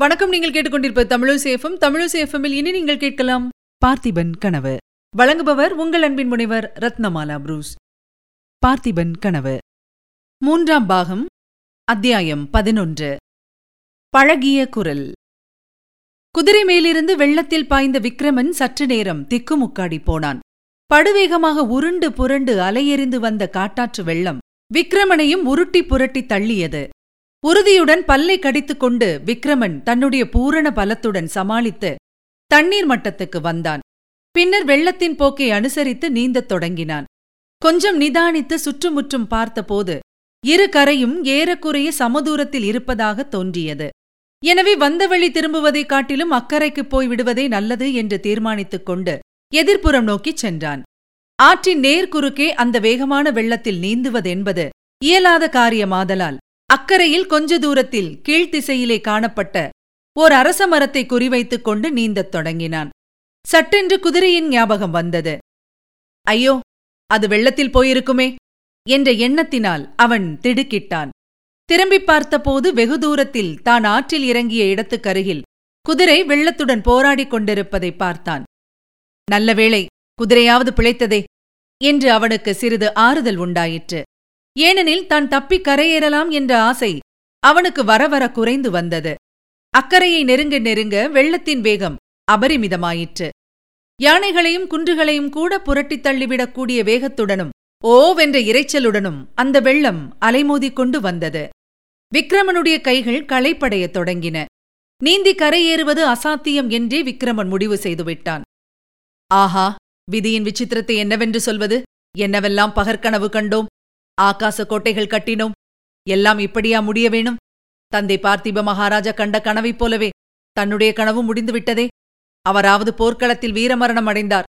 வணக்கம். நீங்கள் கேட்டுக்கொண்டிருப்ப தமிழசேஃபம் தமிழசேஃபமில் இனி நீங்கள் கேட்கலாம் பார்த்திபன் கனவு. வழங்குபவர் உங்கள் அன்பின் முனைவர் ரத்னமாலா புரூஸ். பார்த்திபன் கனவு. மூன்றாம் பாகம் அத்தியாயம் பதினொன்று. பழகிய குரல். குதிரை மேலிருந்து வெள்ளத்தில் பாய்ந்த விக்ரமன் சற்று நேரம் திக்குமுக்காடி போனான். படுவேகமாக உருண்டு புரண்டு அலையெறிந்து வந்த காட்டாற்று வெள்ளம் விக்ரமனையும் உருட்டி புரட்டி தள்ளியது. உறுதியுடன் பல்லை கடித்துக் கொண்டு விக்ரமன் தன்னுடைய பூரண பலத்துடன் சமாளித்து தண்ணீர் மட்டத்துக்கு வந்தான். பின்னர் வெள்ளத்தின் போக்கை அனுசரித்து நீந்தத் தொடங்கினான். கொஞ்சம் நிதானித்து சுற்றுமுற்றும் பார்த்தபோது இரு கரையும் ஏறக்குறைய சமதூரத்தில் இருப்பதாக தோன்றியது. எனவே வந்த வழி திரும்புவதைக் காட்டிலும் அக்கறைக்குப் போய் விடுவதே நல்லது என்று தீர்மானித்துக் கொண்டு எதிர்ப்புறம் நோக்கிச் சென்றான். ஆற்றின் நேர்குறுக்கே அந்த வேகமான வெள்ளத்தில் நீந்துவதென்பது இயலாத காரியமாதலால் அக்கரையில் கொஞ்ச தூரத்தில் கீழ்த்திசையிலே காணப்பட்ட ஓர் அரச மரத்தை குறிவைத்துக் கொண்டு நீந்தத் தொடங்கினான். சட்டென்று குதிரையின் ஞாபகம் வந்தது. ஐயோ அது வெள்ளத்தில் போயிருக்குமே என்ற எண்ணத்தினால் அவன் திடுக்கிட்டான். திரும்பிப் பார்த்தபோது வெகு தூரத்தில் தான் ஆற்றில் இறங்கிய இடத்துக்கருகில் குதிரை வெள்ளத்துடன் போராடிக் கொண்டிருப்பதை பார்த்தான். நல்ல வேளை குதிரையாவது பிழைத்ததே என்று அவனுக்கு சிறிது ஆறுதல் உண்டாயிற்று. ஏனெனில் தான் தப்பிக் கரையேறலாம் என்ற ஆசை அவனுக்கு வர வர குறைந்து வந்தது. அக்கறையை நெருங்க நெருங்க வெள்ளத்தின் வேகம் அபரிமிதமாயிற்று. யானைகளையும் குன்றுகளையும் கூட புரட்டித் தள்ளிவிடக்கூடிய வேகத்துடனும் ஓவென்ற இரைச்சலுடனும் அந்த வெள்ளம் அலைமோதிக் கொண்டு வந்தது. விக்ரமனுடைய கைகள் களைப்படையத் தொடங்கின. நீந்தி கரையேறுவது அசாத்தியம் என்றே விக்ரமன் முடிவு செய்துவிட்டான் ஆஹா விதியின் விசித்திரத்தை என்னவென்று சொல்வது? என்னவெல்லாம் பகற்கனவு கண்டோம்? ஆகாச கோட்டைகள் கட்டினோம். எல்லாம் இப்படியா முடிய வேணும்? தந்தை பார்த்திப மகாராஜா கண்ட கனவைப் போலவே. தன்னுடைய கனவு முடிந்துவிட்டதே அவராவது போர்க்களத்தில் வீரமரணம் அடைந்தார்.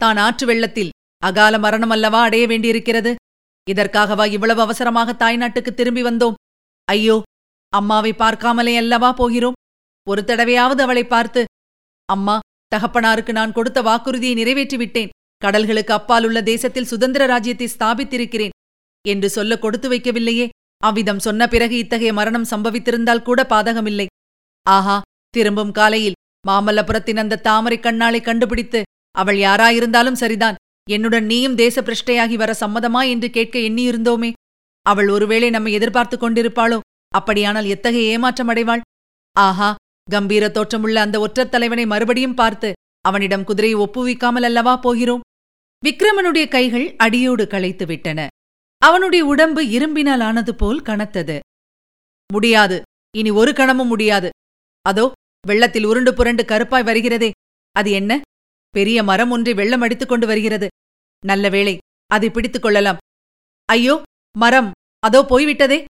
தான் ஆற்று வெள்ளத்தில் அகால மரணம் அல்லவா அடைய வேண்டியிருக்கிறது? இதற்காகவா இவ்வளவு அவசரமாக தாய்நாட்டுக்கு திரும்பி வந்தோம்? ஐயோ அம்மாவை பார்க்காமலே அல்லவா போகிறோம்? ஒரு தடவையாவது அவளை பார்த்து அம்மா தகப்பனாருக்கு நான் கொடுத்த வாக்குறுதியை நிறைவேற்றிவிட்டேன். கடல்களுக்கு அப்பால் உள்ள தேசத்தில் சுதந்திர ராஜ்யத்தை ஸ்தாபித்திருக்கிறேன். என்று சொல்ல கொடுத்து வைக்கவில்லையே. அவ்விதம் சொன்ன பிறகு இத்தகைய மரணம் சம்பவித்திருந்தால் கூட பாதகமில்லை. ஆஹா திரும்பும் காலையில் மாமல்லபுரத்தின் அந்த தாமரை கண்ணாளை கண்டுபிடித்து அவள் யாராயிருந்தாலும் சரிதான். என்னுடன் நீயும் தேச பிரஷ்டையாகி வர சம்மதமா என்று கேட்க எண்ணியிருந்தோமே. அவள் ஒருவேளை நம்மை எதிர்பார்த்து கொண்டிருப்பாளோ? அப்படியானால் எத்தகைய ஏமாற்றம் அடைவாள்? ஆஹா கம்பீர தோற்றமுள்ள அந்த ஒற்றத் தலைவனை மறுபடியும் பார்த்து அவனிடம் குதிரையை ஒப்புவிக்காமல் அல்லவா போகிறோம்? விக்ரமனுடைய கைகள் அடியோடு களைத்து விட்டன அவனுடைய உடம்பு இரும்பினால் ஆனது போல் கனத்தது. முடியாது. இனி ஒரு கணமும் முடியாது. அதோ வெள்ளத்தில் உருண்டு புரண்டு கருப்பாய் வருகிறதே. அது என்ன? பெரிய மரம் ஒன்றை வெள்ளம் அடித்துக் கொண்டு வருகிறது. நல்ல வேளை அதை பிடித்துக் கொள்ளலாம். ஐயோ மரம் அதோ போய்விட்டதே.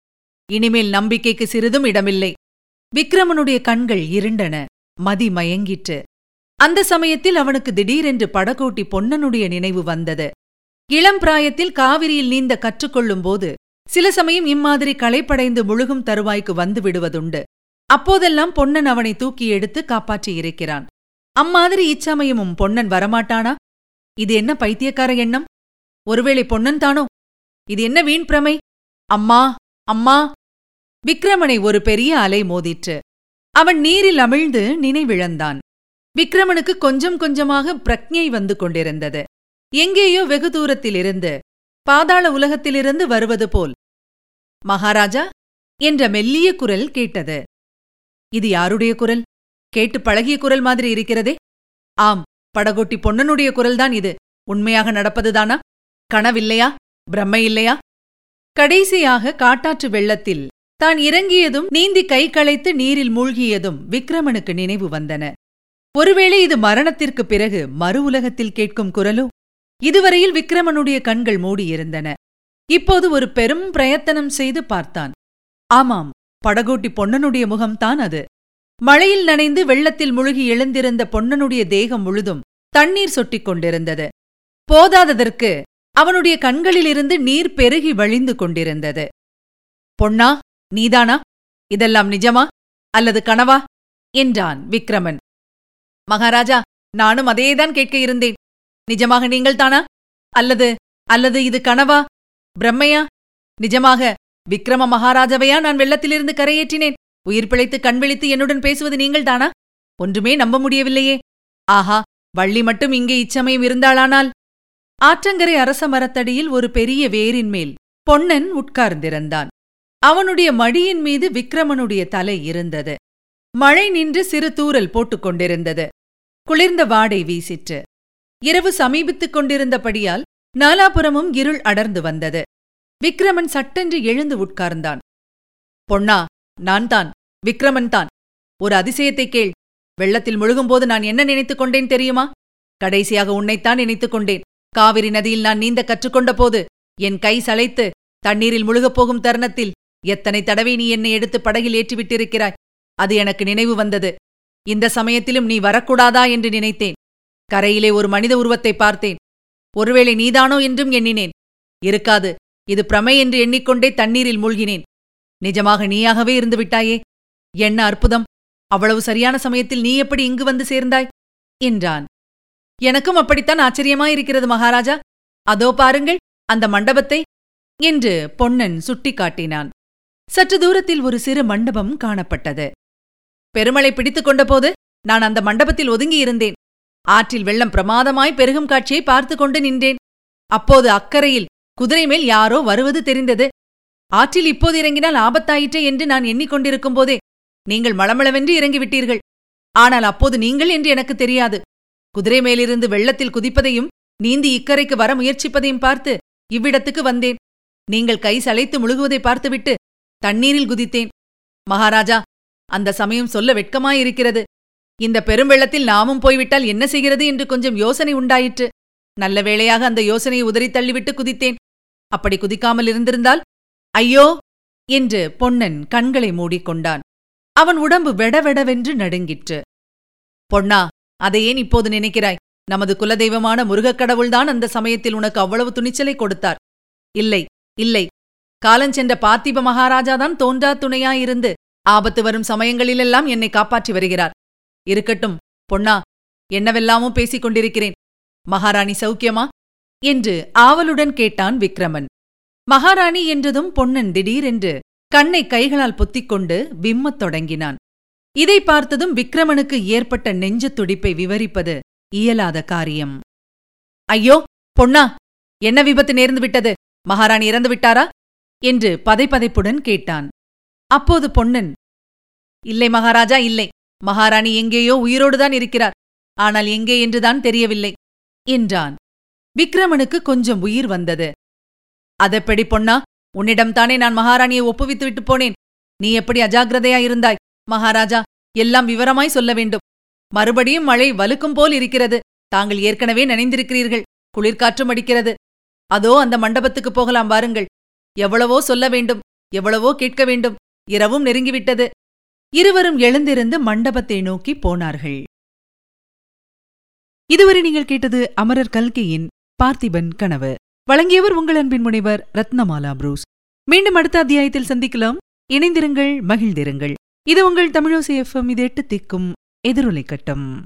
இனிமேல் நம்பிக்கைக்கு சிறிதும் இடமில்லை. விக்ரமனுடைய கண்கள் இருண்டன. மதி மயங்கிற்று. அந்த சமயத்தில் அவனுக்கு திடீரென்று படகோட்டி பொன்னனுடைய நினைவு வந்தது. இளம் பிராயத்தில் காவிரியில் நீந்த கற்றுக்கொள்ளும் போது சில சமயம் இம்மாதிரி களைப்படைந்து முழுகும் தருவாய்க்கு வந்து விடுவதுண்டு. அப்போதெல்லாம் பொன்னன் அவனை தூக்கி எடுத்து காப்பாற்றியிருக்கிறான் அம்மாதிரி இச்சமயமும் பொன்னன் வரமாட்டானா? இது என்ன பைத்தியக்கார எண்ணம்? ஒருவேளை பொன்னன் தானோ? இது என்ன வீண் பிரமை? அம்மா அம்மா! விக்ரமனை ஒரு பெரிய அலை மோதிற்று. அவன் நீரில் அமிழ்ந்து நினைவிழந்தான். விக்ரமனுக்கு கொஞ்சம் கொஞ்சமாக பிரக்ஞை வந்து கொண்டிருந்தது. எங்கேயோ வெகு தூரத்திலிருந்து பாதாள உலகத்திலிருந்து வருவது போல். மகாராஜா என்ற மெல்லிய குரல் கேட்டது. இது யாருடைய குரல்? கேட்டு பழகிய குரல் மாதிரி இருக்கிறதே. ஆம் படகோட்டி பொன்னனுடைய குரல்தான் இது. உண்மையாக நடப்பதுதானா? கனவில்லையா? பிரம்மை இல்லையா கடைசியாக காட்டாற்று வெள்ளத்தில் தான் இறங்கியதும் நீந்தி கை களைத்து நீரில் மூழ்கியதும் விக்ரமனுக்கு நினைவு வந்தன. ஒருவேளை இது மரணத்திற்குப் பிறகு மறு உலகத்தில் கேட்கும் குரலோ? இதுவரையில் விக்ரமனுடைய கண்கள் மூடியிருந்தன. இப்போது ஒரு பெரும் பிரயத்தனம் செய்து பார்த்தான். ஆமாம் படகோட்டி பொன்னனுடைய முகம்தான் அது. மழையில் நனைந்து வெள்ளத்தில் முழுகி எழுந்திருந்த பொன்னனுடைய தேகம் முழுதும் தண்ணீர் சொட்டிக் கொண்டிருந்தது. போதாததற்கு அவனுடைய கண்களிலிருந்து நீர் பெருகி வழிந்து கொண்டிருந்தது. பொன்னா நீதானா? இதெல்லாம் நிஜமா? அல்லது கனவா? என்றான் விக்ரமன். மகாராஜா நானும் அதேதான் கேட்க இருந்தேன். நிஜமாக நீங்கள்தானா அல்லது அல்லது இது கனவா? பிரம்மையா? நிஜமாக விக்ரம மகாராஜாவையா நான் வெள்ளத்திலிருந்து கரையேற்றினேன்? உயிர் பிழைத்து கண் விழித்து என்னுடன் பேசுவது நீங்கள்தானா ஒன்றுமே நம்ப முடியவில்லையே. ஆஹா வள்ளி மட்டும் இங்கே இச்சமயம் இருந்தாளானால்? ஆற்றங்கரை அரச மரத்தடியில் ஒரு பெரிய வேரின் மேல் பொன்னன் உட்கார்ந்திருந்தான். அவனுடைய மடியின் மீது விக்ரமனுடைய தலை இருந்தது. மழை நின்று சிறு தூரல் போட்டுக் கொண்டிருந்தது குளிர்ந்த வாடை வீசிற்று. இரவு சமீபித்துக் கொண்டிருந்தபடியால் நாலாபுரமும் இருள் அடர்ந்து வந்தது. விக்ரமன் சட்டென்று எழுந்து உட்கார்ந்தான். பொன்னா நான் தான் விக்ரமன் தான். ஒரு அதிசயத்தைக் கேள். வெள்ளத்தில் முழுகும்போது நான் என்ன நினைத்துக் கொண்டேன் தெரியுமா? கடைசியாக உன்னைத்தான் நினைத்துக் கொண்டேன். காவிரி நதியில் நான் நீந்த கற்றுக்கொண்ட போது என் கை சளைத்து தண்ணீரில் முழுகப் போகும் தருணத்தில் எத்தனை தடவை நீ என்னை எடுத்து படகில் ஏற்றிவிட்டிருக்கிறாய்? அது எனக்கு நினைவு வந்தது. இந்த சமயத்திலும் நீ வரக்கூடாதா என்று நினைத்தேன். கரையிலே ஒரு மனித உருவத்தை பார்த்தேன். ஒருவேளை நீதானோ என்றும் எண்ணினேன். இருக்காது இது பிரமை என்று எண்ணிக்கொண்டே தண்ணீரில் மூழ்கினேன். நிஜமாக நீயாகவே இருந்து விட்டாயே. என்ன அற்புதம். அவ்வளவு சரியான சமயத்தில் நீ எப்படி இங்கு வந்து சேர்ந்தாய்? என்றான். எனக்கும் அப்படித்தான் ஆச்சரியமாயிருக்கிறது மகாராஜா. அதோ பாருங்கள் அந்த மண்டபத்தை என்று பொன்னன் சுட்டிக்காட்டினான். சற்று தூரத்தில் ஒரு சிறு மண்டபம் காணப்பட்டது. பெருமளை பிடித்துக் கொண்டபோது நான் அந்த மண்டபத்தில் ஒதுங்கியிருந்தேன். ஆற்றில் வெள்ளம் பிரமாதமாய் பெருகும் காட்சியை பார்த்து கொண்டு நின்றேன். அப்போது அக்கறையில் குதிரை மேல் யாரோ வருவது தெரிந்தது. ஆற்றில் இப்போது இறங்கினால் ஆபத்தாயிற்றே என்று நான் எண்ணிக்கொண்டிருக்கும் போதே நீங்கள் மளமளவென்று இறங்கிவிட்டீர்கள். ஆனால் அப்போது நீங்கள் என்று எனக்கு தெரியாது. குதிரை மேலிருந்து வெள்ளத்தில் குதிப்பதையும் நீந்தி இக்கரைக்கு வர முயற்சிப்பதையும் பார்த்து இவ்விடத்துக்கு வந்தேன். நீங்கள் கை சளைத்து முழுகுவதை பார்த்துவிட்டு தண்ணீரில் குதித்தேன். மகாராஜா அந்த சமயம் சொல்ல வெட்கமாயிருக்கிறது. இந்த பெருவெள்ளத்தில் நாமும் போய்விட்டால் என்ன செய்கிறது என்று கொஞ்சம் யோசனை உண்டாயிற்று. நல்ல வேளையாக அந்த யோசனையை உதறி தள்ளிவிட்டு குதித்தேன். அப்படி குதிக்காமல் இருந்திருந்தால் ஐயோ! என்று பொன்னன் கண்களை மூடிக்கொண்டான். அவன் உடம்பு வெடவெடவென்று நடுங்கிற்று. பொன்னா அதை ஏன் இப்போது நினைக்கிறாய்? நமது குலதெய்வமான முருகக் கடவுள்தான் அந்த சமயத்தில் உனக்கு அவ்வளவு துணிச்சலை கொடுத்தார். இல்லை இல்லை. காலஞ்சென்ற பார்த்திப மகாராஜாதான் தோன்றா துணையாயிருந்து ஆபத்து வரும் சமயங்களிலெல்லாம் என்னை காப்பாற்றி வருகிறார். இருக்கட்டும் பொன்னா என்னவெல்லாமோ பேசிக் கொண்டிருக்கிறேன். மகாராணி சௌக்கியமா? என்று ஆவலுடன் கேட்டான் விக்ரமன். மகாராணி என்றதும் பொன்னன் திடீரென்று கண்ணை கைகளால் பொத்திக்கொண்டு விம்மத் தொடங்கினான். இதை பார்த்ததும் விக்ரமனுக்கு ஏற்பட்ட நெஞ்சத் துடிப்பை விவரிப்பது இயலாத காரியம். ஐயோ பொன்னா என்ன விபத்து நேர்ந்து விட்டது? மகாராணி இறந்து விட்டாரா? என்று பதைப்பதைப்புடன் கேட்டான். அப்போது பொன்னன் இல்லை மகாராஜா இல்லை. மகாராணி எங்கேயோ உயிரோடுதான் இருக்கிறார். ஆனால் எங்கே என்றுதான் தெரியவில்லை என்றான். விக்ரமனுக்கு கொஞ்சம் உயிர் வந்தது. அதெப்படி பொன்னா உன்னிடம்தானே நான் மகாராணியை ஒப்புவித்து விட்டு போனேன். நீ எப்படி அஜாகிரதையாயிருந்தாய் மகாராஜா எல்லாம் விவரமாய் சொல்ல வேண்டும். மறுபடியும் மழை வலுக்கும் போல் இருக்கிறது. தாங்கள் ஏற்கனவே நனைந்திருக்கிறீர்கள். குளிர்காற்றும் அடிக்கிறது. அதோ அந்த மண்டபத்துக்கு போகலாம் வாருங்கள். எவ்வளவோ சொல்ல வேண்டும். எவ்வளவோ கேட்க வேண்டும். இரவும் நெருங்கிவிட்டது. இருவரும் எழுந்திருந்து மண்டபத்தை நோக்கி போனார்கள். இதுவரை நீங்கள் கேட்டது அமரர் கல்கையின் பார்த்திபன் கனவு. வழங்கியவர் உங்கள் அன்பின் முனைவர் ரத்னமாலா புரூஸ். மீண்டும் அடுத்த அத்தியாயத்தில் சந்திக்கலாம். இணைந்திருங்கள் மகிழ்ந்திருங்கள். இது உங்கள் தமிழோசி எஃப்எம் இது எட்டு திக்கும் எதிரொலை கட்டம்.